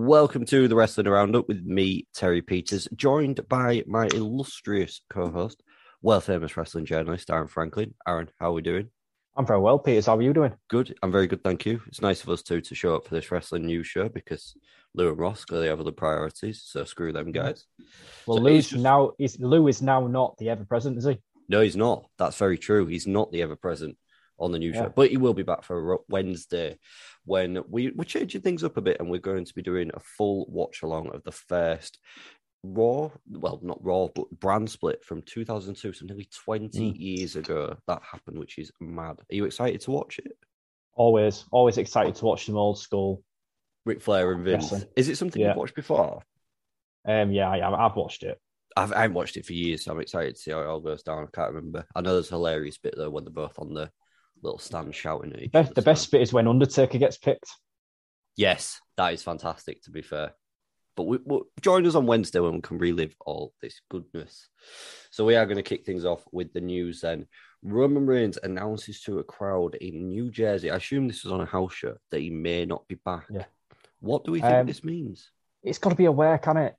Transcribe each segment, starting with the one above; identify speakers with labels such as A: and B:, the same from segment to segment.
A: Welcome to the Wrestling Roundup with me, Terry Peters, joined by my illustrious co-host, well-famous wrestling journalist Aaron Franklin. Aaron, how are we doing?
B: I'm very well, Peters. How are you doing?
A: Good. I'm very good, thank you. It's nice of us two to show up for this wrestling news show because Lou and Ross clearly have other priorities, so screw them guys.
B: Well,
A: So
B: Lou's
A: just-
B: now is Lou is now not the ever present, is he?
A: No, he's not. That's very true. He's not the ever present on the new
B: Yeah.
A: show, but he will be back for Wednesday when we, we're changing things up a bit and we're going to be doing a full watch along of the first Raw, well, not Raw, but brand split from 2002, so nearly 20
B: Mm.
A: years ago that happened, which is mad. Are you excited to watch it?
B: Always, always excited to watch them old school.
A: Ric Flair and Vince.
B: Wrestling.
A: Is it something
B: Yeah.
A: you've watched before?
B: Um, yeah, I, I've watched it.
A: I've, I haven't watched it for years, so I'm excited to see how it all goes down. I can't remember. I know there's a hilarious bit though when they're both on the little stand shouting at each
B: Best,
A: other.
B: the best bit is when Undertaker gets picked.
A: Yes, that is fantastic. To be fair, but we, we, join us on Wednesday when we can relive all this goodness. So we are going to kick things off with the news. Then Roman Reigns announces to a crowd in New Jersey. I assume this was on a house show that he may not be back.
B: Yeah.
A: What do we think
B: Um,
A: this means?
B: It's got to be aware, can it?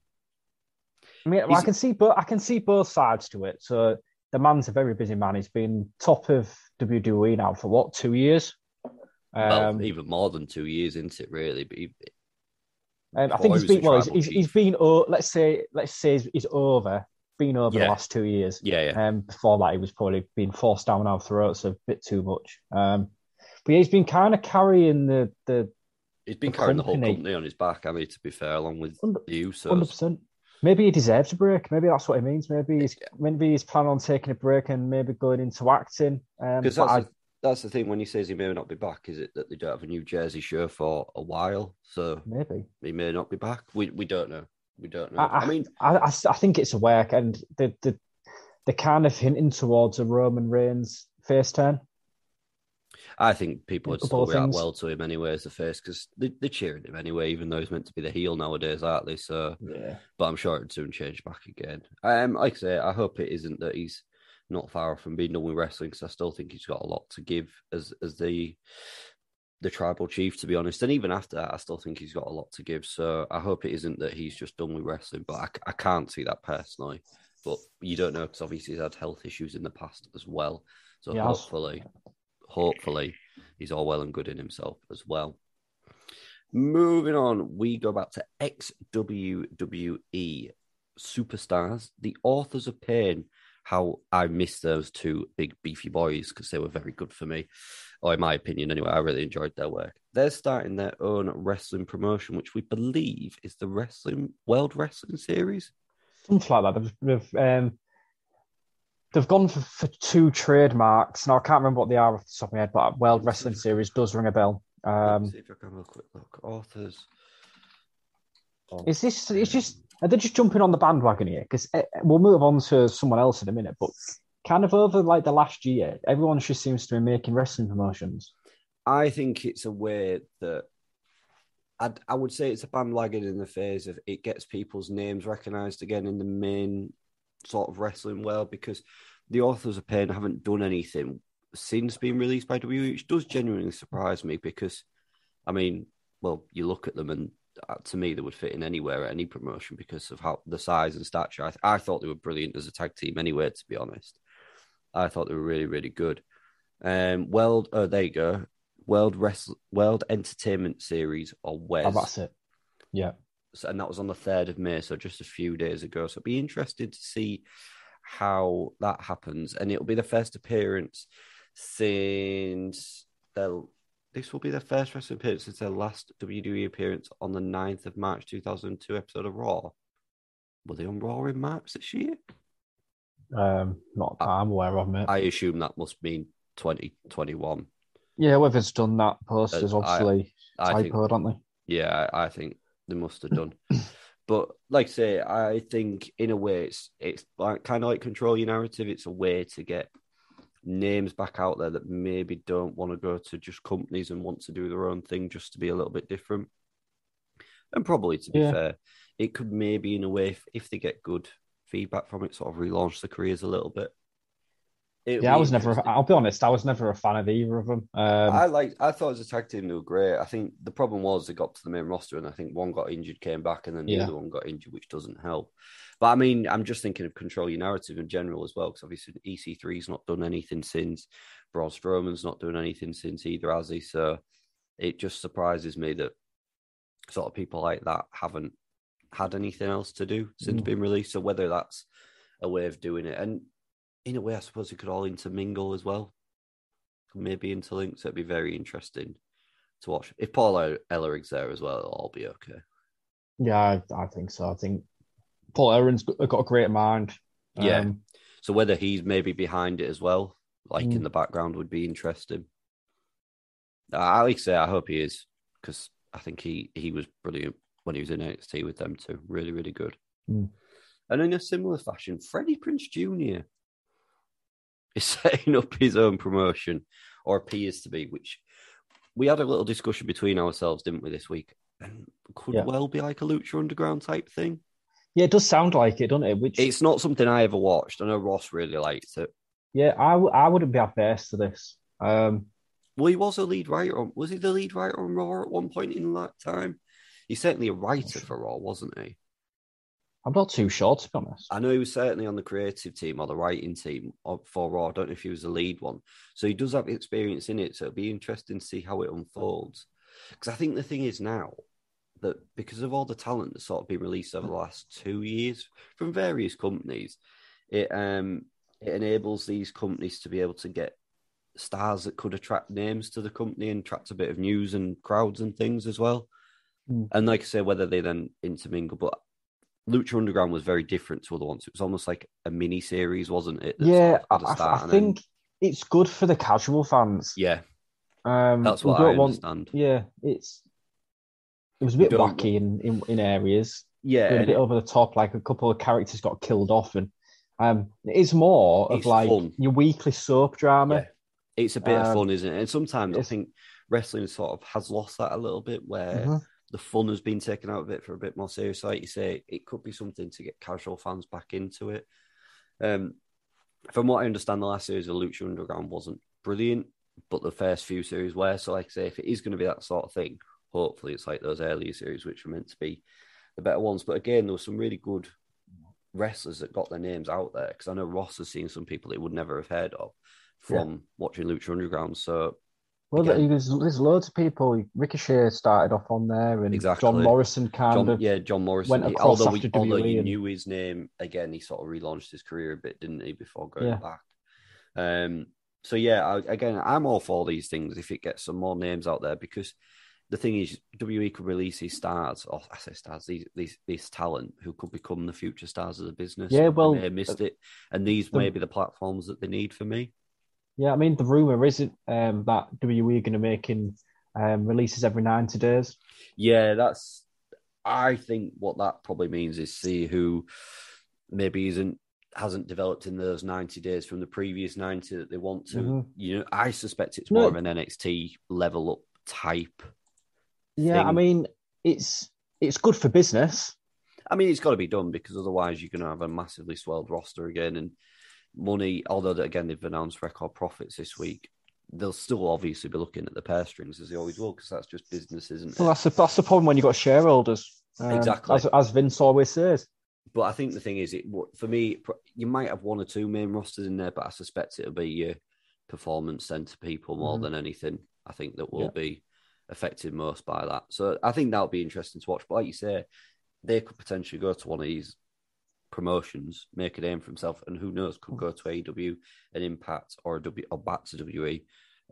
B: I mean, I can see, but I can see both sides to it. So the man's a very busy man. He's been top of WWE now for what two years?
A: well,
B: Um,
A: even more than two years into it, really. But he,
B: Um, I think he's been well. He's, he's, he's been. o- Let's say. Let's say he's, he's over. Been over
A: Yeah.
B: the last two years.
A: yeah, yeah.
B: Um, before that, he was probably being forced down our throats a bit too much. Um, but yeah, he's been kind of carrying the the
A: He's been
B: the
A: carrying the whole
B: company-
A: company on his back. I mean, to be fair, along with you. So.
B: Maybe he deserves a break. Maybe that's what it means. Maybe he's maybe he's planning on taking a break and maybe going into acting. Um,
A: that's,
B: I-
A: the, that's the thing when he says he may not be back, is it that they don't have a New Jersey show for a while, so
B: maybe.
A: he may not be back. We we don't know. We don't know.
B: I,
A: I,
B: I,
A: mean,
B: I, I, I think it's a work, and the the they're kind of hinting towards a Roman Reigns face turn.
A: I think people would still react well to him anyway as the face because they, they're cheering him anyway, even though he's meant to be the heel nowadays, aren't they? So,
B: Yeah.
A: but I'm sure it'd soon change back again. Um, like I say, I hope it isn't that he's not far off from being done with wrestling because I still think he's got a lot to give as as the the tribal chief, to be honest. And even after that, I still think he's got a lot to give. So I hope it isn't that he's just done with wrestling, but I, I can't see that personally. But you don't know because obviously he's had health issues in the past as well. So hopefully, hopefully, he's all well and good in himself as well. Moving on, we go back to XWWE superstars, the authors of pain. How I miss those two big beefy boys because they were very good for me, or in my opinion, anyway. I really enjoyed their work. They're starting their own wrestling promotion, which we believe is the Wrestling World Wrestling Series.
B: something like that. They've, um, they've gone for, for two trademarks. Now I can't remember what they are off the top of my head, but World Wrestling Series does ring a bell.
A: Let's
B: Um,
A: see if I can have a quick look. Authors. of-
B: is this? It's just are they just jumping on the bandwagon here? Because we'll move on to someone else in a minute, but kind of over like the last year, everyone just seems to be making wrestling promotions.
A: I think it's a way that I'd, I would say it's a bandwagon in the phase of it gets people's names recognized again in the main sort of wrestling world because the authors of pain haven't done anything since being released by WWE, which does genuinely surprise me because, I mean, well, you look at them and uh, to me they would fit in anywhere at any promotion because of how the size and stature. I, I thought they were brilliant as a tag team anyway. To be honest, I thought they were really really good. Um, World, oh there you go, World Wrestle World Entertainment Series or WES.
B: Oh, that's it. Yeah.
A: And that was on the third of May, so just a few days ago. So, be interested to see how that happens, and it'll be the first appearance since the this will be their first wrestling appearance since their last WWE appearance on the 9th of March 2002 episode of Raw. Were they on Raw in March this year?
B: Um, not that I'm aware of, mate.
A: I assume that must mean 2021.
B: yeah, whether it's done that post is
A: I-
B: obviously
A: I think,
B: aren't they?
A: yeah, I I think they must have done. but like I say, I think in a way it's it's like kind of like control your narrative. It's a way to get names back out there that maybe don't want to go to just companies and want to do their own thing just to be a little bit different. And probably to be
B: Yeah.
A: fair, it could maybe in a way if, if they get good feedback from it, sort of relaunch the careers a little bit. It'll
B: Yeah, I was never. I'll be honest. I was never a fan of either of them. Um,
A: I like. I thought as a tag team they were great. I think the problem was they got to the main roster, and I think one got injured, came back, and then the
B: Yeah.
A: other one got injured, which doesn't help. But I mean, I'm just thinking of control your narrative in general as well, because obviously EC3's not done anything since. Braun Strowman's not doing anything since either, has he? So it just surprises me that sort of people like that haven't had anything else to do since
B: Mm.
A: being released. So whether that's a way of doing it, and in a way, I suppose it could all intermingle as well maybe interlink. So it'd be very interesting to watch. If Paul Ellering's there as well, it'll all be okay.
B: yeah, I, I think so. I think Paul Ellering's got, got a great mind.
A: Yeah.
B: Um,
A: So whether he's maybe behind it as well, like in
B: Mm.
A: the background, would be interesting. I like to say I hope he is because I think he he was brilliant when he was in NXT with them too. Really, really good.
B: Mm.
A: And in a similar fashion, Freddie Prinze Jr. is setting up his own promotion, or appears to be, which we had a little discussion between ourselves, didn't we, this week? And could
B: Yeah.
A: well be like a Lucha Underground type thing.
B: yeah, it does sound like it, doesn't it? Which
A: It's not something I ever watched. I know Ross really liked it.
B: yeah, I, w- I wouldn't be adverse to this. Um,
A: Well, he was a lead writer. On, was he the lead writer on Raw at one point in that time? He's certainly a writer for Raw, wasn't he?
B: I'm not too sure, to be honest.
A: I know he was certainly on the creative team or the writing team for Raw. I don't know if he was the lead one. So he does have experience in it. So it'll be interesting to see how it unfolds. Because I think the thing is now that because of all the talent that's sort of been released over the last two years from various companies, it um it enables these companies to be able to get stars that could attract names to the company and attract a bit of news and crowds and things as well.
B: Mm.
A: And like I say, whether they then intermingle, but Lucha Underground was very different to other ones. It was almost like a mini series, wasn't it?
B: yeah, I,
A: of
B: I
A: and then-
B: think it's good for the casual fans.
A: yeah,
B: Um,
A: that's what I
B: don't want-
A: understand.
B: yeah, it's it was a bit wacky in, in, in areas.
A: Yeah,
B: Going a
A: and
B: bit over the top, like a couple of characters got killed off, and um, it's more of
A: It's
B: like
A: fun.
B: your weekly soap drama.
A: Yeah. it's a bit of
B: Um,
A: fun, isn't it? And sometimes I think wrestling sort of has lost that a little bit, where
B: Mhm.
A: The fun has been taken out of it for a bit more serious. Like you say, it could be something to get casual fans back into it. Um, from what I understand, the last series of Lucha Underground wasn't brilliant, but the first few series were. So, like I say, if it is going to be that sort of thing, hopefully it's like those earlier series, which were meant to be the better ones. But again, there were some really good wrestlers that got their names out there because I know Ross has seen some people he would never have heard of from watching Lucha Underground. So,
B: Well,
A: Again.
B: there's, there's loads of people. Ricochet started off on there, and
A: Exactly.
B: John Morrison kind
A: John,
B: of.
A: yeah, John Morrison.
B: went across
A: although, we,
B: after
A: although he
B: and-
A: knew his name again, he sort of relaunched his career a bit, didn't he, before going
B: Yeah.
A: back? Um, so yeah, I, again, I'm all for these things if it gets some more names out there because the thing is, WE could release these stars, or I say stars, these these these talent who could become the future stars of the business.
B: Yeah, well,
A: have missed it, and these
B: the-
A: may be the platforms that they need for me.
B: Yeah, I mean, the rumor isn't um, that WWE are going to make in um, releases every 90 days.
A: Yeah, that's. I think what that probably means is see who maybe isn't hasn't developed in those ninety days from the previous ninety that they want to.
B: Mhm.
A: You know, I suspect it's
B: No.
A: more of an NXT level up type.
B: Yeah, I mean, it's it's good for business.
A: I mean, it's got to be done because otherwise you're going to have a massively swelled roster again and money. Although again they've announced record profits this week, they'll still obviously be looking at the purse strings as they always will because that's just business, isn't it?
B: Well, that's the, that's the problem when you've got shareholders. Um,
A: Exactly.
B: As, as Vince always says.
A: But I think the thing is, it for me, you might have one or two main rosters in there, but I suspect it'll be your performance centre people more
B: Mhm.
A: than anything. I think that will
B: Yeah.
A: be affected most by that. So I think that'll be interesting to watch. But like you say, they could potentially go to one of these promotions, make a name for himself, and who knows, could hmm. go to AEW, an Impact, or a W, or back to WWE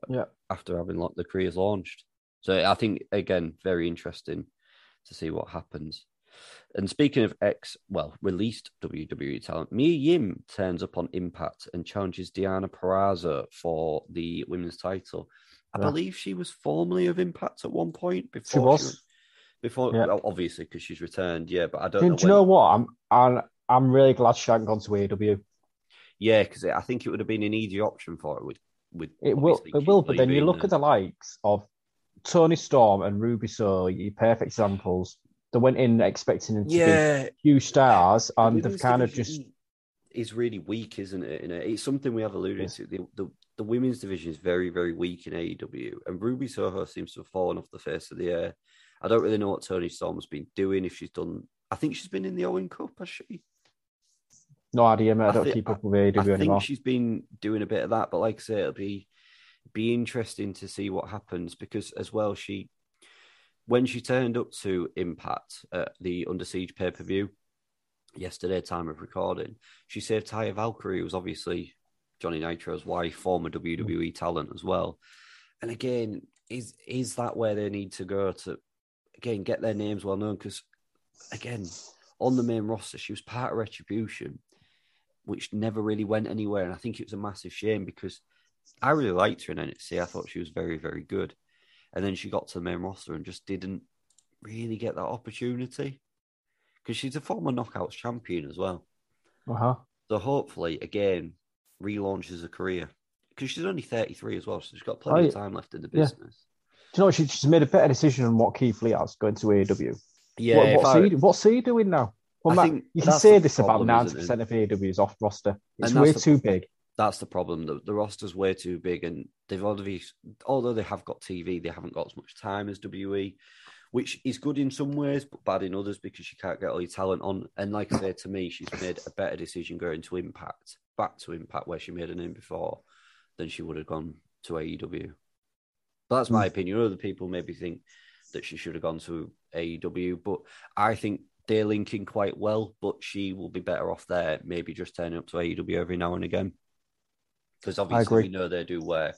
B: Yeah.
A: after having like the careers launched. So I think again, very interesting to see what happens. And speaking of ex, well, released WWE talent, Mia Yim turns up on Impact and challenges Deonna Purrazzo for the women's title. I
B: Yeah.
A: believe she was formerly of Impact at one point before
B: She was.
A: before,
B: Yeah.
A: well, obviously because she's returned, yeah. But I don't
B: Do,
A: know.
B: do you know what? I'm I'm I'm really glad she hadn't gone to AEW.
A: Yeah, because I think it would have been an easy option for it with with
B: It will it will, but then you look
A: there.
B: at the likes of Toni Storm and Ruby So, your perfect examples. They went in expecting them to
A: yeah,
B: be huge stars, and they've kind of just
A: is really weak, isn't it? In it? Uh, it's something we have alluded
B: Yeah.
A: to. The, the the women's division is very very weak in AEW, and Ruby Soho seems to have fallen off the face of the air. I don't really know what Toni Storm's been doing. If she's done, I think she's been in the Owen Cup, has she?
B: No idea, mate. I
A: I
B: don't
A: thi-
B: keep up with AEW
A: I think
B: anymore.
A: she's been doing a bit of that, but like I say, it'll be be interesting to see what happens because as well she when she turned up to Impact at the Under Siege pay per view yesterday, time of recording, she saved Taya Valkyrie, who was obviously Johnny Nitro's wife, former WWE mm. talent as well. And again, is is that where they need to go to again get their names well known? Because again, on the main roster, she was part of Retribution, which never really went anywhere. And I think it was a massive shame because I really liked her in NXT. I thought she was very, very good. And then she got to the main roster and just didn't really get that opportunity because she's a former Knockouts champion as well.
B: Uh-huh.
A: So hopefully, again, relaunches her career because she's only 33 as well. So she's got plenty
B: Oh,
A: of time left in the
B: yeah.
A: business.
B: Do you know? She, she's made a better decision on what Keith Lee has going to AEW.
A: Yeah,
B: what, what's,
A: I-
B: he, what's he doing now? Well,
A: I
B: Matt,
A: think
B: you can say this about ninety percent of AEW's off roster. It's way
A: the-
B: too big.
A: that's the problem. The, the roster's way too big, and they've already, although they have got TV, they haven't got as much time as WE, which is good in some ways, but bad in others because you can't get all your talent on. And like I say, to me, she's made a better decision going to Impact, back to Impact, where she made a name before, than she would have gone to AEW. But that's my hmm. opinion. Other people maybe think that she should have gone to AEW, but I think they're linking quite well. But she will be better off there, maybe just turning up to AEW every now and again, because obviously we know they do work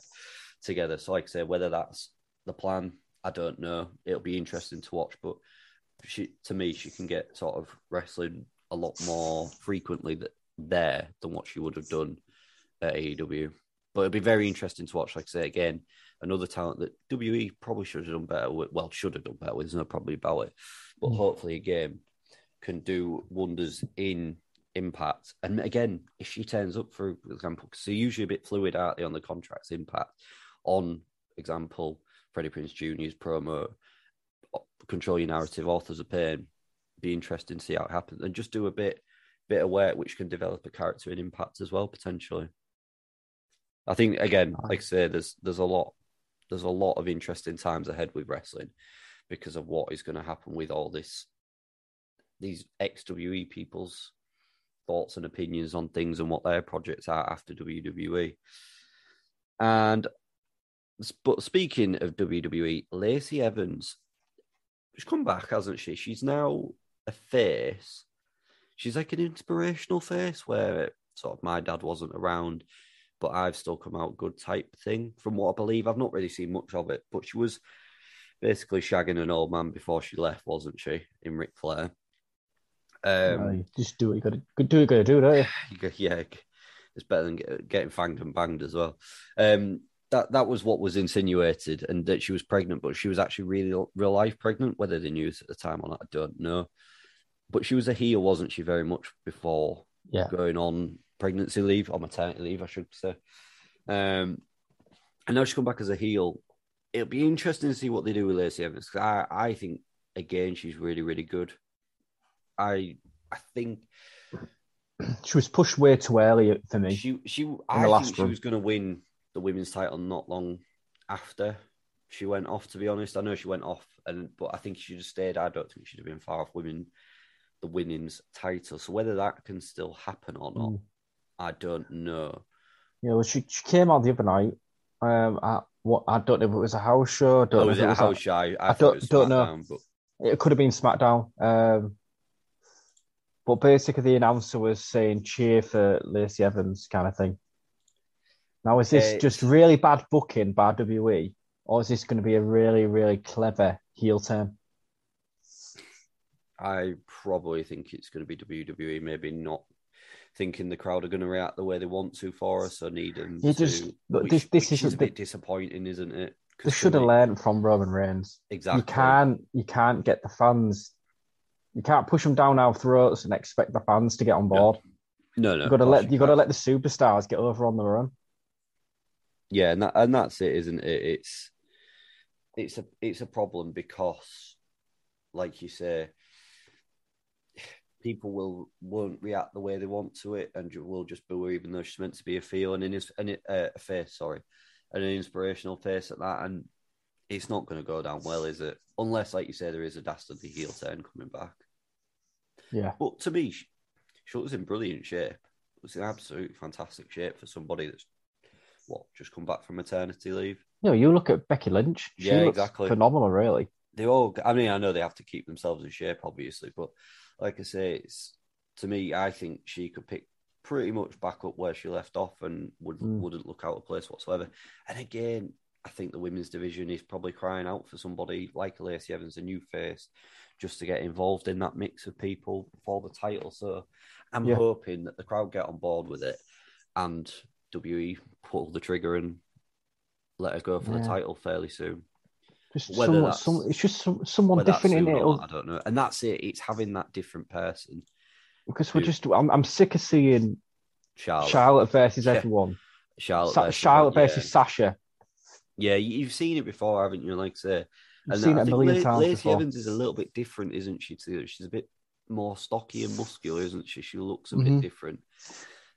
A: together. So, like I say, whether that's the plan, I don't know. It'll be interesting to watch, but she, to me, she can get sort of wrestling a lot more frequently th- there than what she would have done at AEW. But it'll be very interesting to watch. Like I say again, another talent that WE probably should have done better with. Well, should have done better with. There's no probably about it. But mm. hopefully, again, can do wonders in Impact. And again, if she turns up, for example, because they're usually a bit fluid, aren't they, on the contracts Impact? On example, Freddie Prinze Jr.'s promo, control your narrative, authors of pain. Be interesting to see how it happens, and just do a bit, bit of work which can develop a character in Impact as well potentially. I think again, like I say, there's there's a lot, there's a lot of interesting times ahead with wrestling because of what is going to happen with all this, these XWE people's thoughts and opinions on things and what their projects are after WWE. And but speaking of WWE, Lacey Evans, she's come back, hasn't she? She's now a face. She's like an inspirational face where it, sort of my dad wasn't around, but I've still come out good type thing. From what I believe, I've not really seen much of it, but she was basically shagging an old man before she left, wasn't she? In Ric Flair. Um,
B: you just do what you got to do. What you got to do, don't you?
A: you yeah, it's better than get, getting fanged and banged as well. Um, that that was what was insinuated, and that she was pregnant, but she was actually really real life pregnant. Whether they knew at the time or not, I don't know. But she was a heel, wasn't she? Very much before
B: Yeah.
A: going on pregnancy leave or maternity leave, I should say. Um, and now she's come back as a heel. It'll be interesting to see what they do with Lacey Evans I, I think again, she's really, really good. I I think
B: She was pushed way too early for me.
A: she she I think she
B: run.
A: was going to win the women's title not long after she went off. To be honest, I know she went off, and but I think she should have stayed. I don't think she'd have been far off winning the women's title. So whether that can still happen or not,
B: Mm.
A: I don't know.
B: You know, she she came out the other night. Um, at what I don't know if it was a house show. I don't
A: Oh,
B: know
A: was it a house show? I,
B: I
A: thought
B: don't-
A: was
B: don't know.
A: But
B: It could have been SmackDown. Um, but basically, the announcer was saying cheer for Lacey Evans, kind of thing. Now, is this just really bad booking by WWE, or is this going to be a really, really clever heel turn?
A: I probably think it's going to be WWE. Maybe not thinking the crowd are going to react the way they want to for us, so need them
B: You just-
A: which,
B: this- this
A: is
B: isn't
A: a bit disappointing, isn't it?
B: They should have learned from Roman Reigns.
A: exactly.
B: You can't, you can't get the fans. You can't push them down our throats and expect the fans to get on board.
A: No, no.
B: you got to let you got to let the superstars get over on their own.
A: Yeah, and that, and that's it, isn't it? It's it's a it's a problem because, like you say, people will won't react the way they want to it, and will just boo even though she's meant to be a feel and in his and it- uh, a face, sorry, and an inspirational face at that, and it's not going to go down well, is it? Unless, like you say, there is a dastardly heel turn coming back.
B: Yeah,
A: But to me, was in brilliant shape. It was in absolute fantastic shape for somebody that's what just come back from maternity leave.
B: know, you look at Becky Lynch. She
A: Yeah, exactly.
B: phenomenal, really.
A: they all i mean i know they have to keep themselves in shape obviously but like i say it's to me i think she could pick pretty much back up where she left off and would
B: Mm.
A: wouldn't look out of place whatsoever and again i think the women's division is probably crying out for somebody like lacey evans a new face just to get involved in that mix of people for the title so i'm
B: Yeah.
A: hoping that the crowd get on board with it and we pull the trigger and let her go for the title fairly soon
B: Just
A: Whether
B: someone, some, it's just some, someone different in it.
A: or I don't know. And that's it. It's having that different person.
B: Because we're just, I'm, I'm sick of seeing
A: Charlotte.
B: Charlotte versus
A: Yeah.
B: everyone.
A: Charlotte.
B: Sa-
A: versus-
B: Charlotte
A: yeah.
B: versus Sasha.
A: Yeah, you- you've seen it before, haven't you? Like I say, and
B: seen
A: I
B: it a million
A: La-
B: times
A: Lacey
B: before.
A: Evans is a little bit different, isn't she? Too, she's a bit more stocky and muscular, isn't she? She looks a
B: Mhm.
A: bit different.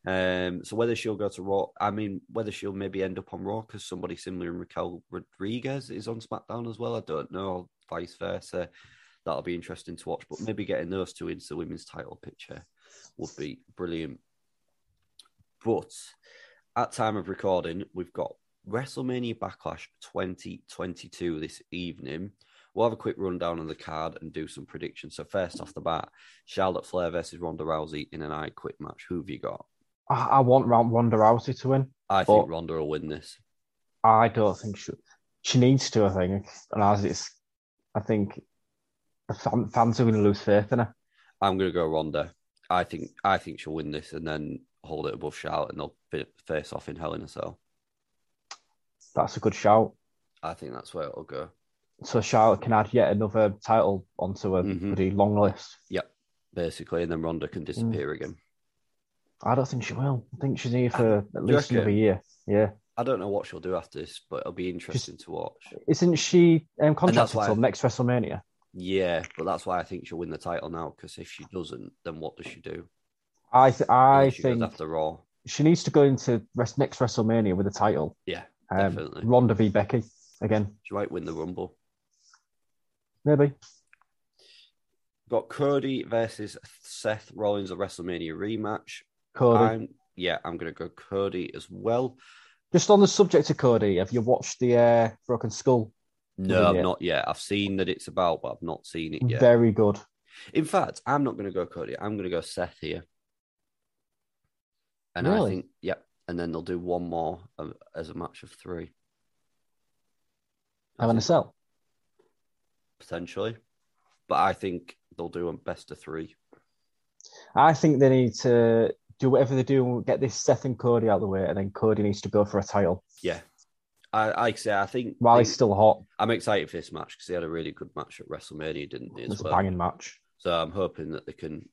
A: Um, so whether she'll go to Raw, I mean, whether she'll maybe end up on Raw because somebody similar in Raquel Rodriguez is on SmackDown as well. I don't know, or vice versa. That'll be interesting to watch. But maybe getting those two into the women's title picture would be brilliant. But at time of recording, we've got WrestleMania Backlash 2022 this evening. We'll have a quick rundown on the card and do some predictions. So first off the bat, Charlotte Flair versus Ronda Rousey in an I Quit match. Who have you got?
B: I, I want Ronda Rousey to win.
A: I think Ronda will win this.
B: I don't think she, she needs to. I think, and as it's, I think the fan, fans are going to lose faith in her.
A: I'm going to go Ronda. I think I think she'll win this and then hold it above Charlotte and they'll face off in Hell in a Cell.
B: That's a good shout.
A: I think that's where it'll go.
B: So Charlotte can add yet another title onto a
A: Mhm.
B: pretty long list.
A: Yep, basically, and then Ronda can disappear again.
B: I don't think she will. I think she's here for at least another year. Yeah,
A: I don't know what she'll do after this, but it'll be interesting to watch.
B: isn't she um, contracted till next WrestleMania?
A: Yeah, but that's why I think she'll win the title now. Because if she doesn't, then what does she do?
B: I th- I
A: she
B: think
A: after Raw.
B: she needs to go into rest- next WrestleMania with a title.
A: Yeah,
B: Um,
A: definitely.
B: Ronda v Becky again,
A: She might win the Rumble.
B: maybe.
A: Got Cody versus Seth Rollins a WrestleMania rematch.
B: Cody.
A: I'm yeah, I'm gonna go Cody as well.
B: Just on the subject of Cody, have you watched the uh, Broken Skull?
A: No, I've
B: yet?
A: not yet. I've seen that it's about, but I've not seen it yet.
B: Very good.
A: In fact, I'm not gonna go Cody. I'm gonna go Seth here. And I
B: Really?
A: think, yep. And then they'll do one more um, as a match of three.
B: In a Cell.
A: potentially, but I think they'll do a best of three.
B: I think they need to do whatever they do and get this Seth and Cody out of the way, and then Cody needs to go for a title
A: Yeah, I like I say, I think
B: while he's still hot.
A: I'm excited for this match because they had a really good match at WrestleMania, didn't they?
B: It's
A: As
B: a banging match.
A: So I'm hoping that they can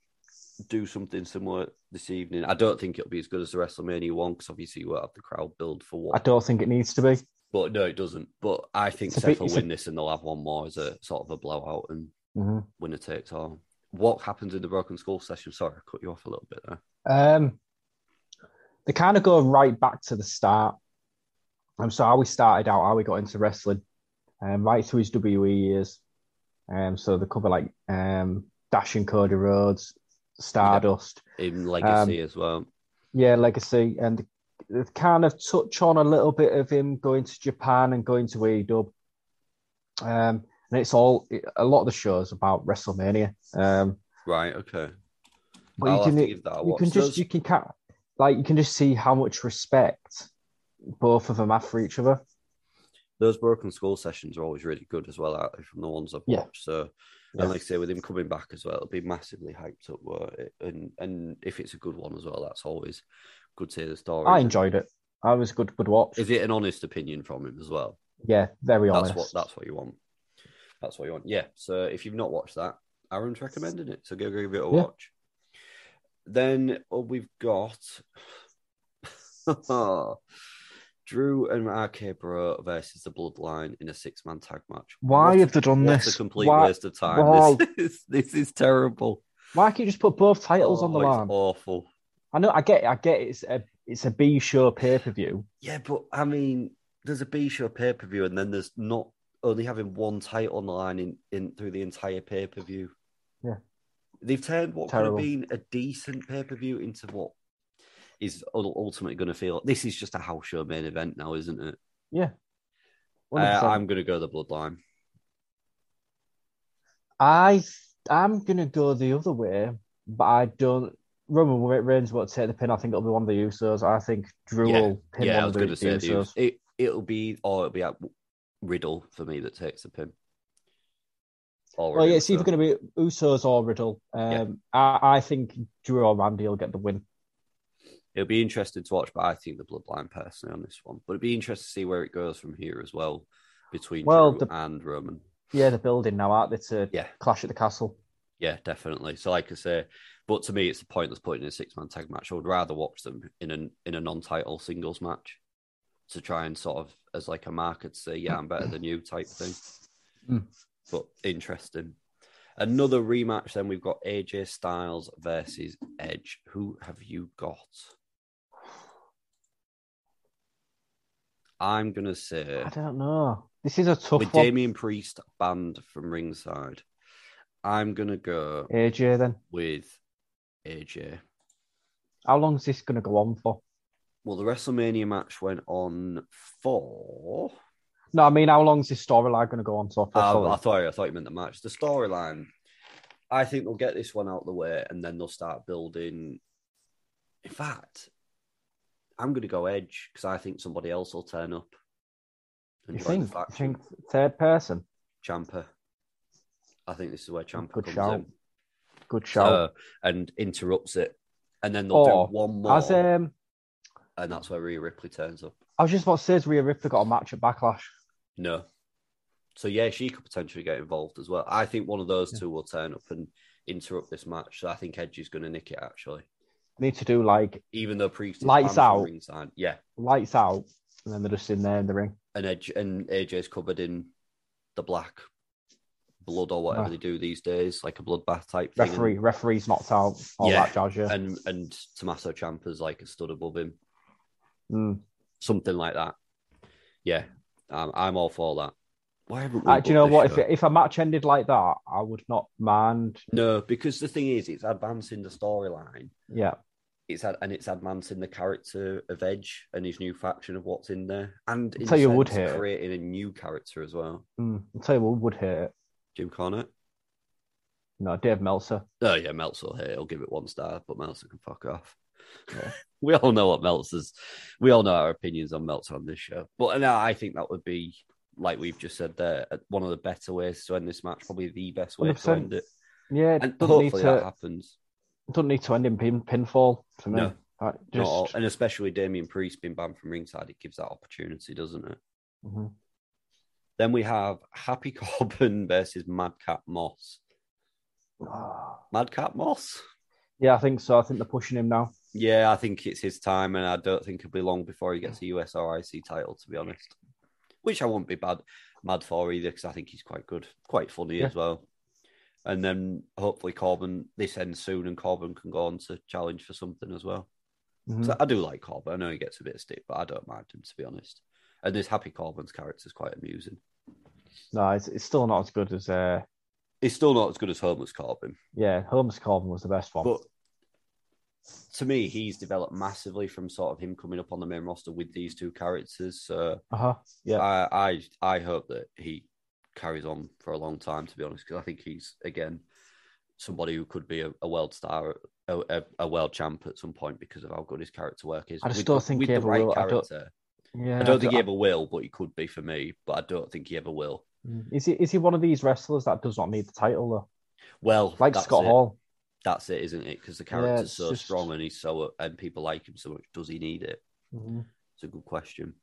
A: do something similar this evening. I don't think it'll be as good as the WrestleMania one because obviously you won't have the crowd build for what I
B: don't think it needs to be.
A: But no, it doesn't. But I think
B: It's
A: Seth
B: bit-
A: will
B: it's a-
A: win this and they'll have one more as a sort of a blowout. And
B: Mhm.
A: winner takes all. What happens in the broken skull session? Sorry, I cut you off a little bit there.
B: Um, they kind of go right back to the start. Um, so how we started out, how we got into wrestling, um, right through his WWE years. Um, so they cover like um, and Cody Rhodes, Stardust,
A: In legacy as well.
B: yeah, legacy, and kind of touch on a little bit of him going to Japan and going to AEW. Um, and it's all a lot of the shows about WrestleMania. Um,
A: Right. Okay.
B: but
A: I'll
B: you can you can just you can ca- like you can just see how much respect both of them have for each other.
A: those broken skull sessions are always really good as well, aren't they, from the ones I've
B: Yeah.
A: watched. So,
B: Yeah.
A: and like I say, with him coming back as well, it'll be massively hyped up. And and if it's a good one as well, that's always good to hear the story.
B: I enjoyed it. I was good good watch.
A: Is it an honest opinion from him as well?
B: Yeah, very honest.
A: That's what that's what you want. That's what you want. Yeah. So if you've not watched that, Aaron's recommending it. So go give it a
B: Yeah.
A: watch. Then uh, we've got Drew and RK Bro versus the Bloodline in a six man tag match.
B: Why
A: What-
B: have they done this?
A: a complete
B: Why-
A: waste of time. This is this is terrible.
B: Why can't you just put both titles on the
A: Oh, it's
B: line?
A: awful.
B: I know, I get, it, I get it. It's a, it's a B show pay per view.
A: Yeah, but I mean, there's a B show pay per view, and then there's not only having one title on the line in, in through the entire pay per view.
B: Yeah.
A: they've turned what
B: Terrible.
A: could have been a decent pay per view into what is ultimately going to feel. This is just a house show main event now, isn't it?
B: Yeah,
A: Uh, I'm going to go the Bloodline.
B: I, I'm gonna go the other way, but I don't. Roman Reigns won't take the pin. I think it'll be one of the Usos. I think Drew
A: yeah,
B: will pin
A: yeah.
B: one
A: I
B: of
A: was
B: the,
A: going to say
B: the
A: the,
B: Usos.
A: it. It'll be or it'll be at Riddle for me that takes the pin. Or
B: Well, yeah, it's either going to be Usos or Riddle. Um, I, I think Drew or Randy will get the win.
A: It'll be interesting to watch, but I think the Bloodline personally on this one. But it'd be interesting to see where it goes from here as well between
B: Well,
A: Drew
B: the-
A: and Roman.
B: Yeah, they're building now, aren't they? To
A: Yeah.
B: clash at the castle.
A: Yeah, definitely. So, like I say, but to me, it's a pointless putting in a six man tag match. I would rather watch them in an in a non title singles match to try and sort of as like a marker to say, yeah, I'm better than you type thing.
B: Mm.
A: But interesting. Another rematch. Then we've got AJ Styles versus Edge. Who have you got? I'm gonna say
B: I don't know. This is a tough
A: with
B: one.
A: Damien Priest banned from ringside. I'm gonna go
B: AJ, then.
A: with AJ.
B: How long is this going to go on for?
A: Well, the WrestleMania match went on for.
B: No, I mean, how long is this storyline going to go on for?
A: Uh, I thought I thought you meant the match. The storyline. I think they'll get this one out of the way, and then they'll start building. In fact, I'm going to go Edge because I think somebody else will turn up. and
B: you think? Think third person?
A: Ciampa? I think this is where
B: Ciampa
A: comes
B: shout.
A: in
B: Good shout.
A: uh, and interrupts it, and then they'll
B: Or
A: do one more,
B: Has um,
A: and that's where Rhea Ripley turns up.
B: I was just about to say, has Rhea Ripley got a match at Backlash?
A: No. So yeah, she could potentially get involved as well. I think one of those two will turn up and interrupt this match. So I think Edge is going to nick it actually,
B: Need to do like
A: even though Priest
B: Lights out.
A: Yeah,
B: lights out, and then they're just in there in the ring.
A: and Edge and AJ's covered in the black blood or whatever
B: Ah.
A: they do these days, like a bloodbath type thing.
B: Referee, referee's knocked out. All
A: Yeah.
B: that jazz. Yeah.
A: and and Tommaso Ciampa's like a stud above him,
B: Mm.
A: something like that. Yeah, I'm, I'm all for that. Why haven't we
B: Uh, do you know what? If if a match ended like that, I would not mind.
A: no, because the thing is, it's advancing the storyline.
B: Yeah.
A: It's had and it's advancing the character of Edge and his new faction of what's in there, and in
B: I'll tell you would
A: sense,
B: hate it.
A: creating a new character as well.
B: Mm. I'll tell you what would hate it.
A: Jim Cornette.
B: No, Dave Meltzer.
A: Oh yeah, Meltzer will it. He'll give it one star, but Meltzer can fuck off.
B: Yeah.
A: we all know what Meltzer's. We all know our opinions on Meltzer on this show, but no, I think that would be like we've just said there, one of the better ways to end this match. Probably the best way to
B: 100%.
A: end it,
B: Yeah, it
A: and hopefully that happens.
B: Doesn't need to end in pin, pinfall for me.
A: No. Not
B: just
A: and especially Damien Priest being banned from ringside, it gives that opportunity, doesn't it?
B: Mhm.
A: Then we have Happy Corbin versus Madcap Moss.
B: Ah.
A: Madcap Moss?
B: yeah, I think so. I think they're pushing him now.
A: Yeah, I think it's his time, and I don't think it'll be long before he gets a US or IC title, to be honest. Which I won't be bad mad for either, because I think he's quite good, quite funny
B: Yeah.
A: as well. And then hopefully Corbin this ends soon, and Corbin can go on to challenge for something as well.
B: Mhm.
A: So I do like Corbin. I know he gets a bit of stick, but I don't mind him to be honest. And this Happy Corbin's character is quite amusing.
B: No, it's, it's still not as good as uh,
A: He's still not as good as Homeless Corbin,
B: yeah. Homeless Corbin was the best one.
A: but to me, he's developed massively from sort of him coming up on the main roster with these two characters. So
B: uh huh. Yeah.
A: I, I I hope that he carries on for a long time. To be honest, because I think he's again somebody who could be a, a world star, a, a, a world champ at some point because of how good his character work is.
B: I just
A: With
B: don't think
A: with
B: he
A: the
B: ever
A: right
B: will. I don't- yeah.
A: I don't think he ever will, but he could be for me. But I don't think he ever will.
B: Is he is he one of these wrestlers that does not need the title though?
A: Well,
B: Like Scott
A: it.
B: Hall.
A: That's it, isn't it? Because the character's
B: it's
A: so
B: just-
A: strong and he's so and people like him so much. Does he need it?
B: Mhm.
A: It's a good question.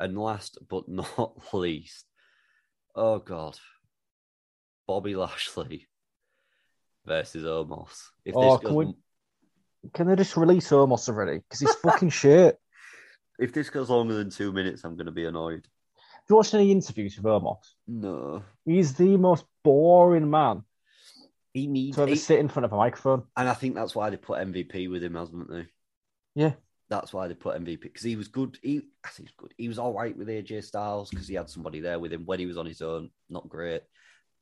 A: And last but not least, oh god, Bobby Lashley versus Omos. If
B: Oh,
A: this
B: can
A: goes,
B: we- Can they just release Omos already? Because he's fucking shit.
A: if this goes longer than two minutes, I'm going to be annoyed.
B: Have you watched any interviews with Omos?
A: No,
B: He's the most boring man
A: he needs.
B: to ever
A: he-
B: sit in front of a microphone.
A: and I think that's why they put MVP with him, hasn't they?
B: Yeah.
A: That's why they put MVP because he was good. He, I think he's good. He was all right with AJ Styles because he had somebody there with him when he was on his own. Not great.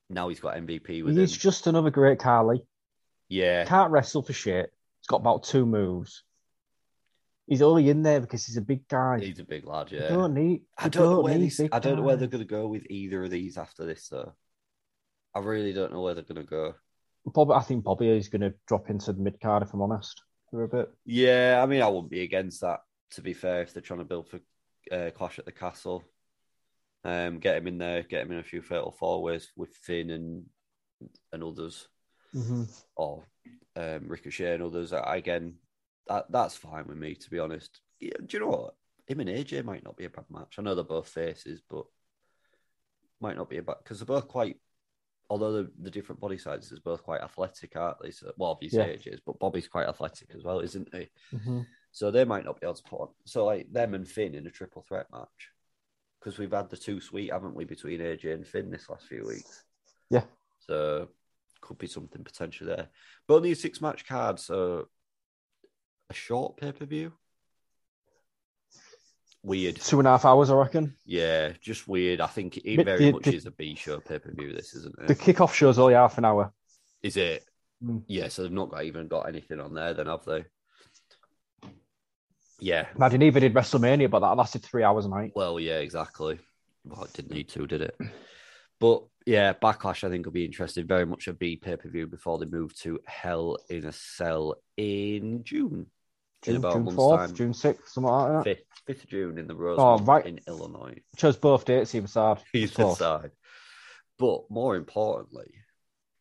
A: Now he's got MVP with him.
B: He's
A: him.
B: just another great Khali.
A: Yeah,
B: Can't wrestle for shit. He's got about two moves. He's only in there because he's a big guy.
A: he's a big lad.
B: You
A: Yeah,
B: don't need.
A: I
B: you
A: don't know where these, I don't know where they're going to go with either of these after this though. I really don't know where they're going to go.
B: Bob, I think Bobby is going to drop into the mid card if I'm honest for a bit.
A: Yeah, I mean, I wouldn't be against that. To be fair, if they're trying to build for uh, Clash at the Castle, um, get him in there, get him in a few fatal four ways with Finn and and others,
B: Mm-hmm.
A: or um, Ricochet and others. Again, that that's fine with me. To be honest, yeah, do you know what? Him and AJ might not be a bad match. I know they're both faces, but might not be a bad because they're both quite. Although the, the different body sizes, they're both quite athletic, aren't they? So, well, obviously
B: Yeah.
A: AJ is, but Bobby's quite athletic as well, isn't he?
B: Mm-hmm.
A: So they might not be able to put on. So like them and Finn in a triple threat match. Because we've had the two sweet, haven't we, between AJ and Finn this last few weeks.
B: Yeah.
A: So could be something potentially there. But only a six match card, so a short pay per view. Weird.
B: Two and a half hours, I reckon.
A: Yeah, just weird. I think it very
B: the-
A: much
B: the-
A: is a B show pay per view, this, isn't it?
B: The kickoff show's only half an hour.
A: Is it?
B: Mm.
A: Yeah, so they've not got, even got anything on there, then have they? Yeah,
B: Imagine even did WrestleMania, but that lasted three hours a night.
A: Well, yeah, exactly. Well, it didn't need to, did it? But yeah, Backlash I think will be interesting. Very much a B pay per view before they move to Hell in a Cell in June.
B: June,
A: about
B: June
A: month's
B: 4th,
A: time.
B: June 6th, something like that.
A: Fifth, fifth of June in the Rose
B: Oh, right.
A: in Illinois.
B: Chose both dates, either side.
A: He's
B: Close.
A: side. But more importantly,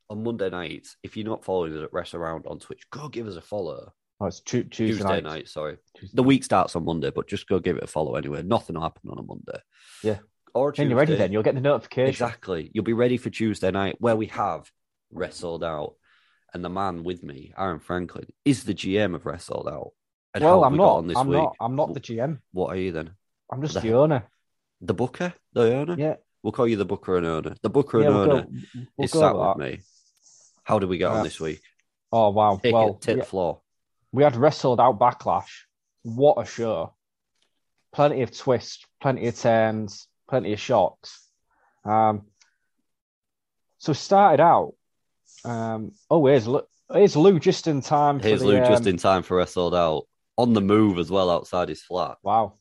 A: on Monday nights, if you're not following us at Rest Around on Twitch, go give us a follow.
B: Oh, it's Tu- Tuesday,
A: Tuesday,
B: night.
A: night, sorry.
B: Tuesday
A: The week starts on Monday, but just go give it a follow anyway. Nothing will happen on a Monday.
B: Yeah.
A: Or
B: Then you're ready. Then you'll get the notification.
A: Exactly. You'll be ready for Tuesday night where we have Wrestled Out. And the man with me, Aaron Franklin, is the GM of Wrestled Out. And
B: well, I'm not.
A: on this
B: I'm
A: week?
B: not. I'm not the GM.
A: What are you then?
B: I'm just
A: The-
B: the owner.
A: The booker? The owner?
B: Yeah.
A: We'll call you the booker and owner. The booker
B: Yeah,
A: and
B: we'll
A: owner
B: go, we'll
A: is sat
B: with that.
A: me. How did we get
B: Yeah.
A: on this week?
B: Oh wow!
A: Take
B: well,
A: it, take the floor.
B: we had wrestled out backlash. What a show! Plenty of twists, plenty of turns, plenty of shocks. Um, so started out. Um, oh, here's Lou, here's Lou just in time.
A: Here's
B: for the,
A: Lou just
B: um,
A: in time for Wrestled Out. On the move as well outside his flat.
B: Wow.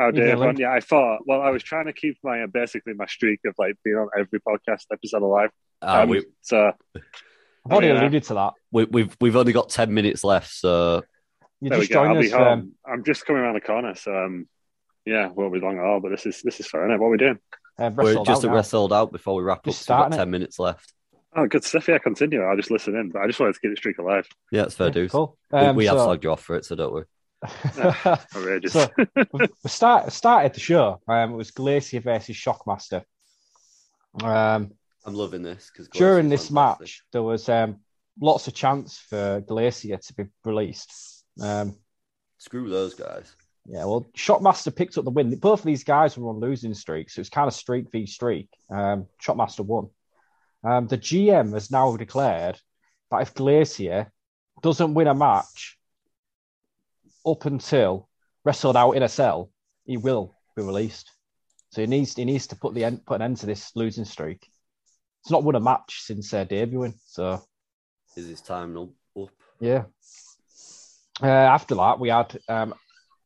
C: Oh,
B: You
C: dare? Yeah, I thought. Well, I was trying to keep my uh, basically my streak of like being on every podcast episode alive.
A: Uh,
C: Um,
A: we,
C: so
B: I've already
C: Yeah.
B: alluded to that.
A: we, we've we've only got ten minutes left, so
B: You
C: there we
B: just
C: go. I'll
B: joined
C: be
B: us.
C: home.
B: Um,
C: I'm just coming around the corner, so um, yeah, won't be long at all. But this is this is fair enough. What are we doing?
B: uh,
A: we're
B: wrestled
A: just
B: out
A: at
B: now.
A: Wrestled Out before we wrap
B: Just
A: up. So we've got
B: starting it.
A: ten minutes left.
C: Oh, good stuff. Yeah, continue. I'll just listen in. But I just wanted to keep the streak alive.
A: Yeah, it's fair
B: Yeah,
A: dues.
B: Cool.
A: We,
B: Um,
A: we have
B: so-
A: slagged you off for it, so don't worry.
C: Outrageous.
B: So we we start, started the show. Um, it was Glacier versus Shockmaster. Um,
A: I'm loving this because
B: during this match, there was um, lots of chance for Glacier to be released. Um,
A: screw those guys.
B: yeah, well, Shockmaster picked up the win. Both of these guys were on losing streaks, so it was kind of streak v streak. Um, Shockmaster won. Um, the GM has now declared that if Glacier doesn't win a match up until wrestled out in a cell, he will be released. So he needs he needs to put the end, put an end to this losing streak. It's not won a match since uh, debuting, so
A: Is his time up? up?
B: yeah. Uh, after that, we had um,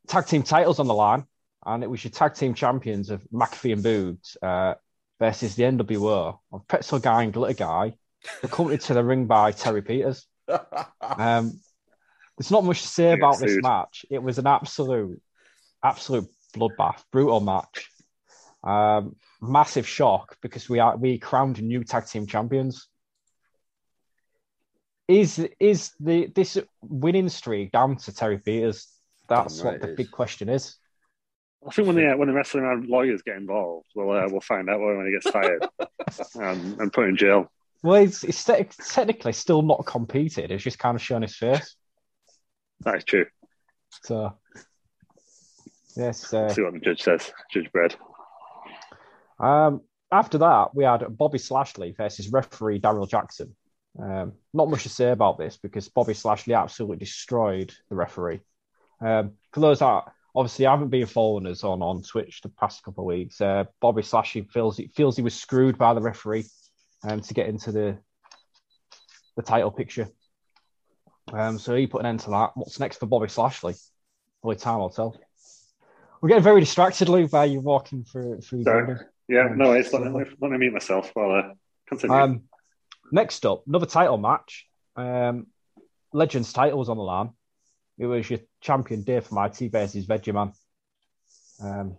B: tag team titles on the line, and it was your tag team champions of McAfee and Boogs uh, versus the NWO of Pretzel Guy and Glitter Guy, accompanied to the ring by Terry Peters. Um, there's not much to say about this match. It was an absolute, absolute bloodbath, brutal match. Um, massive shock because we are we crowned new tag team champions. Is is the this winning streak down to Terry Peters? That's
A: right
B: what the big question is.
C: I think when the when the wrestling around lawyers get involved, we'll uh, we'll find out when he gets fired and, and put in jail.
B: Well, it's, it's te- technically still not competed. It's just kind of showing his face.
C: That is true.
B: So, yes. Uh,
C: See what the judge says. Judge Bread.
B: Um, after that, we had Bobby Slashley versus referee Daryl Jackson. Um, not much to say about this because Bobby Slashley absolutely destroyed the referee. Um, for those that obviously I haven't been following us on, on Twitch the past couple of weeks, uh, Bobby Slashley feels he feels he was screwed by the referee um, to get into the the title picture. Um, so he put an end to that. What's next for Bobby Slashley? Only time will tell. We're getting very distracted, Lou, by you walking through through. the
C: Sorry. Yeah, no, it's let me, let me meet myself while uh, continue.
B: Um, next up, another title match. Um, Legends title was on the line. It was your champion Dave from IT versus Vegemite. Um,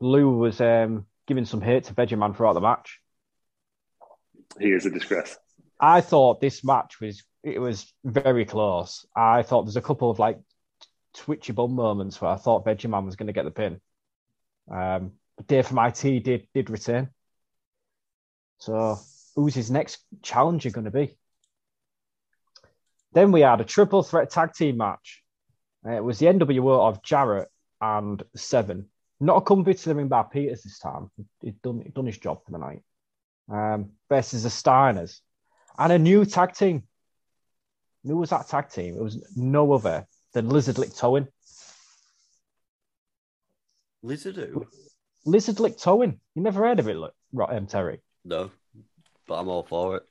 B: Lou was um, giving some hate to Vegemite throughout the match.
C: he is a disgrace.
B: I thought this match was it was very close. I thought there's a couple of like twitchy bum moments where I thought Vegemite was going to get the pin. Um, but Dave from IT did did return. So who's his next challenger going to be? Then we had a triple threat tag team match. Uh, it was the NWO of Jarrett and Seven. Not accompanied to the ring by Peters this time. He'd done, he'd done his job for the night. Um, versus the Steiners. And a new tag team. Who was that tag team? It was no other than Lizard Lick Towing.
A: Lizard who?
B: Lizard Lick Towing. You never heard of it, look, um, Terry?
A: No, but I'm all for it.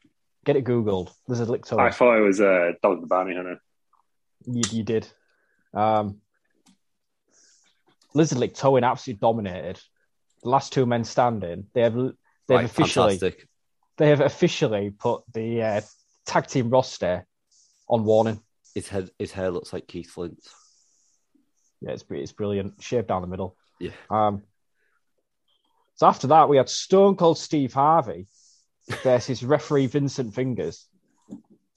B: Get it Googled. Lizard Lick Towing.
C: I thought it was uh, Dog the Bounty Hunter.
B: You, you did. Um, Lizard Lick Towing absolutely dominated. The last two men standing. They have they've
A: Right,
B: officially
A: fantastic.
B: they have officially put the uh, tag team roster on warning.
A: His head, his hair looks like Keith Flint's.
B: Yeah, it's it's brilliant. Shaved down the middle.
A: Yeah.
B: Um. So after that, we had Stone Cold Steve Harvey versus referee Vincent Fingers.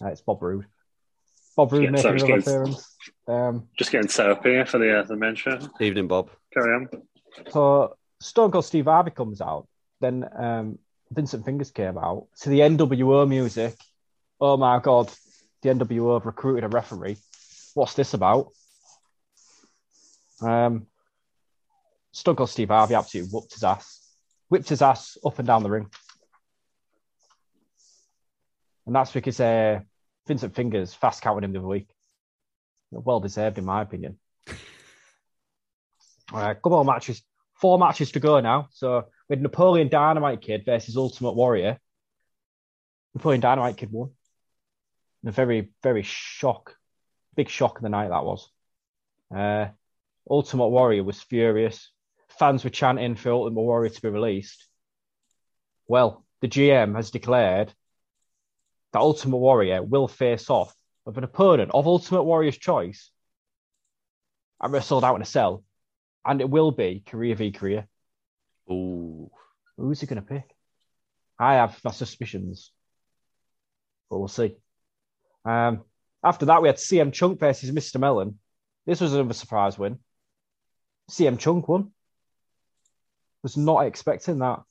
B: Uh, it's Bob Roode. Bob Roode
C: Yeah,
B: making
C: sorry,
B: another
C: guys.
B: appearance. Um,
C: Just getting set up here for the uh, the men's show.
A: Evening, Bob.
C: Carry on.
B: So Stone Cold Steve Harvey comes out. Then um, Vincent Fingers came out to the NWO music. Oh my God, the NWO have recruited a referee. What's this about? Um, Stone Cold Steve Harvey absolutely whooped his ass, whipped his ass up and down the ring. And that's because uh, Vincent Fingers fast counted him the other week. Well deserved, in my opinion. All right, couple of matches. Four matches to go now. So had Napoleon Dynamite Kid versus Ultimate Warrior. Napoleon Dynamite Kid won. A very, very shock, big shock of the night that was. Uh, Ultimate Warrior was furious. Fans were chanting for Ultimate Warrior to be released. Well, the GM has declared that Ultimate Warrior will face off with an opponent of Ultimate Warrior's choice and wrestled out in a cell and it will be Korea v Korea.
A: Ooh,
B: Who's he going to pick? I have my suspicions, but we'll see. Um, after that, we had CM Chunk versus Mr. Melon. This was another surprise win. CM Chunk won. Was not expecting that.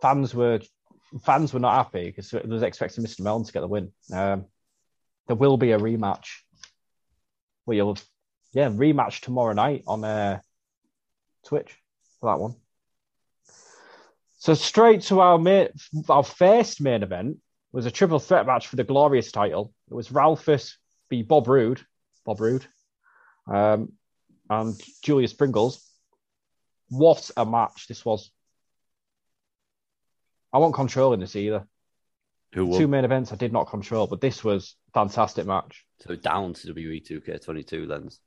B: Fans were fans were not happy because they was expecting Mr. Melon to get the win. Um, there will be a rematch. Well, you'll yeah, rematch tomorrow night on uh, Twitch for that one. So straight to our main, our first main event was a triple threat match for the Glorious title. It was Ralphus v Bob Roode, Bob Roode, um, and Julius Pringles. What a match this was! I wasn't control in this either.
A: Who
B: Two main events I did not control, but this was a fantastic match.
A: So down to WWE 2K22 lens.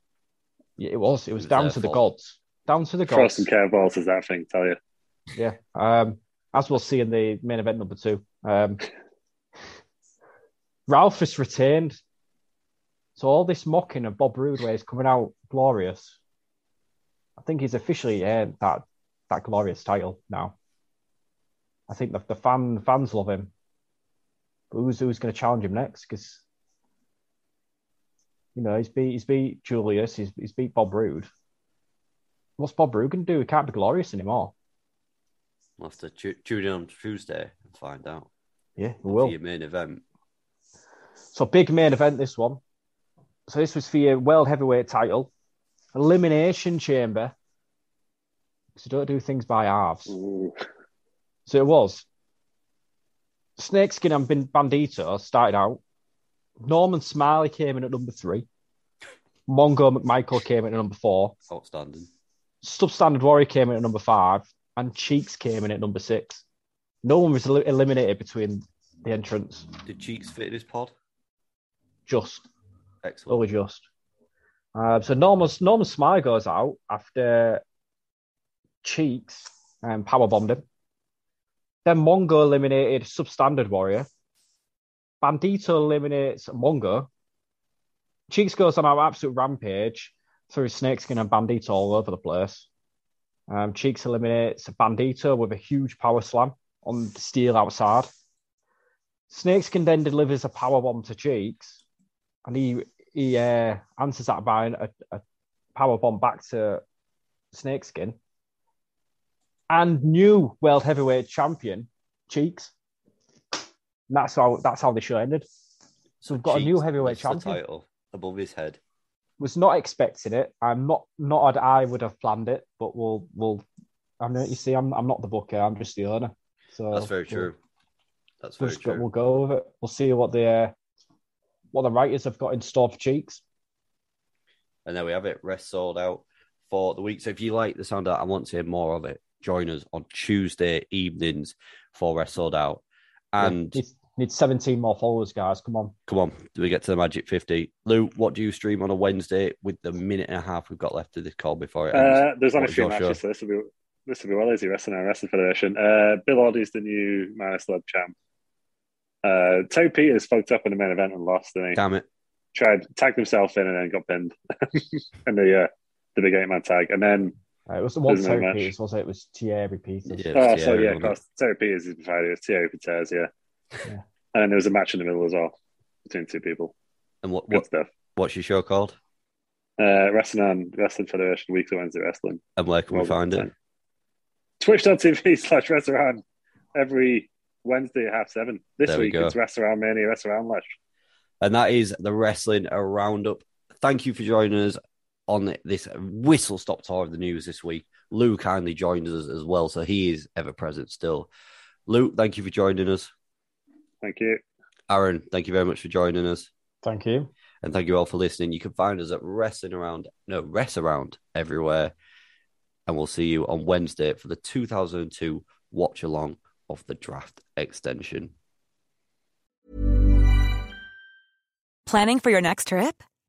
B: Yeah, it was. It was
A: was
B: down
A: their
B: to the gods. Down to the
C: Throw
B: gods.
C: some curveballs as that thing, tell you.
B: Yeah. Um, as we'll see in the main event number two. Um, Ralphus retained. So all this mocking of Bob Roode where he's coming out glorious. I think he's officially earned that that glorious title now. I think the, the fan fans love him. But who's who's going to challenge him next? Because you know he's beat he's beat Julius, he's he's beat Bob Roode. What's Bob Roode going to do? He can't be glorious anymore.
A: We'll have to tu- tune in on Tuesday and find out.
B: Yeah, we
A: For
B: will.
A: your main event.
B: So big main event this one. So this was for your world heavyweight title, elimination chamber. So don't do things by halves. So it was. Snakeskin and Bin- Bandito started out. Norman Smiley came in at number three. Mongo McMichael came in at number four.
A: Outstanding.
B: Substandard Warrior came in at number five. And Cheeks came in at number six. No one was el- eliminated between the entrants.
A: Did Cheeks fit in his pod?
B: Just.
A: Excellent.
B: Only just. Uh, so Norman Norman Smiley goes out after Cheeks and power bombed him. Then Mongo eliminated Substandard Warrior. Bandito eliminates Mongo. Cheeks goes on an absolute rampage through Snakeskin and Bandito all over the place. Um, Cheeks eliminates Bandito with a huge power slam on the steel outside. Snakeskin then delivers a power bomb to Cheeks, and he he uh, answers that by a, a power bomb back to Snakeskin. And new world heavyweight champion Cheeks. And that's how that's how the show ended. So we've got a new heavyweight champion.
A: title above his head.
B: Was not expecting it. I'm not not I would have planned it, but we'll we'll. I know you see, I'm I'm not the booker. I'm just the owner. So
A: That's very true. That's very
B: go,
A: true.
B: we'll go with it. We'll see what the uh, what the writers have got in store for Cheeks.
A: And there we have it. Rest sold out for the week. So if you like the sound of that, I want to hear more of it. Join us on Tuesday evenings for Rest Sold Out. And
B: need, need 17 more followers, guys. Come on.
A: come on, do we get to the Magic 50? Lou, what do you stream on a Wednesday with the minute and a half we've got left of this call before it ends?
C: Uh, there's only
A: What
C: a few matches, so this will be this will be well easy wrestling and wrestling federation. Uh, Bill Oddie's the new minus love champ. Uh, Toe Peters fucked up in the main event and lost, and he
A: Damn it.
C: tried tagged himself in and then got pinned in the uh, the big eight man tag. And then
B: Uh, it was the one
C: There's no
B: Terry. Peters, was it? It was Thierry Peters.
A: Yeah,
C: oh,
A: it's
C: so yeah, of course, Toe Peters is Friday. It was Thierry Peters, yeah.
B: Yeah.
C: And then there was a match in the middle as well between two people.
A: And what,
C: Good
A: what
C: stuff.
A: what's your show called?
C: Uh, wrestling on Wrestling Federation Weekly Wednesday Wrestling.
A: And where can we
C: Well
A: find
C: done.
A: it?
C: Twitch.tv slash restaurant every Wednesday at half seven. This
A: There we
C: week
A: go.
C: it's restaurant mania, restaurant lash.
A: And that is the Wrestling Roundup. Thank you for joining us on this whistle stop tour of the news this week. Lou kindly joined us as well, so he is ever present still. Lou, thank you for joining us.
C: Thank you.
A: Aaron, thank you very much for joining us.
B: Thank you.
A: And thank you all for listening. You can find us at Wrestling Around, no, Rest Around everywhere. And we'll see you on Wednesday for the 2002 watch along of the draft extension.
D: Planning for your next trip?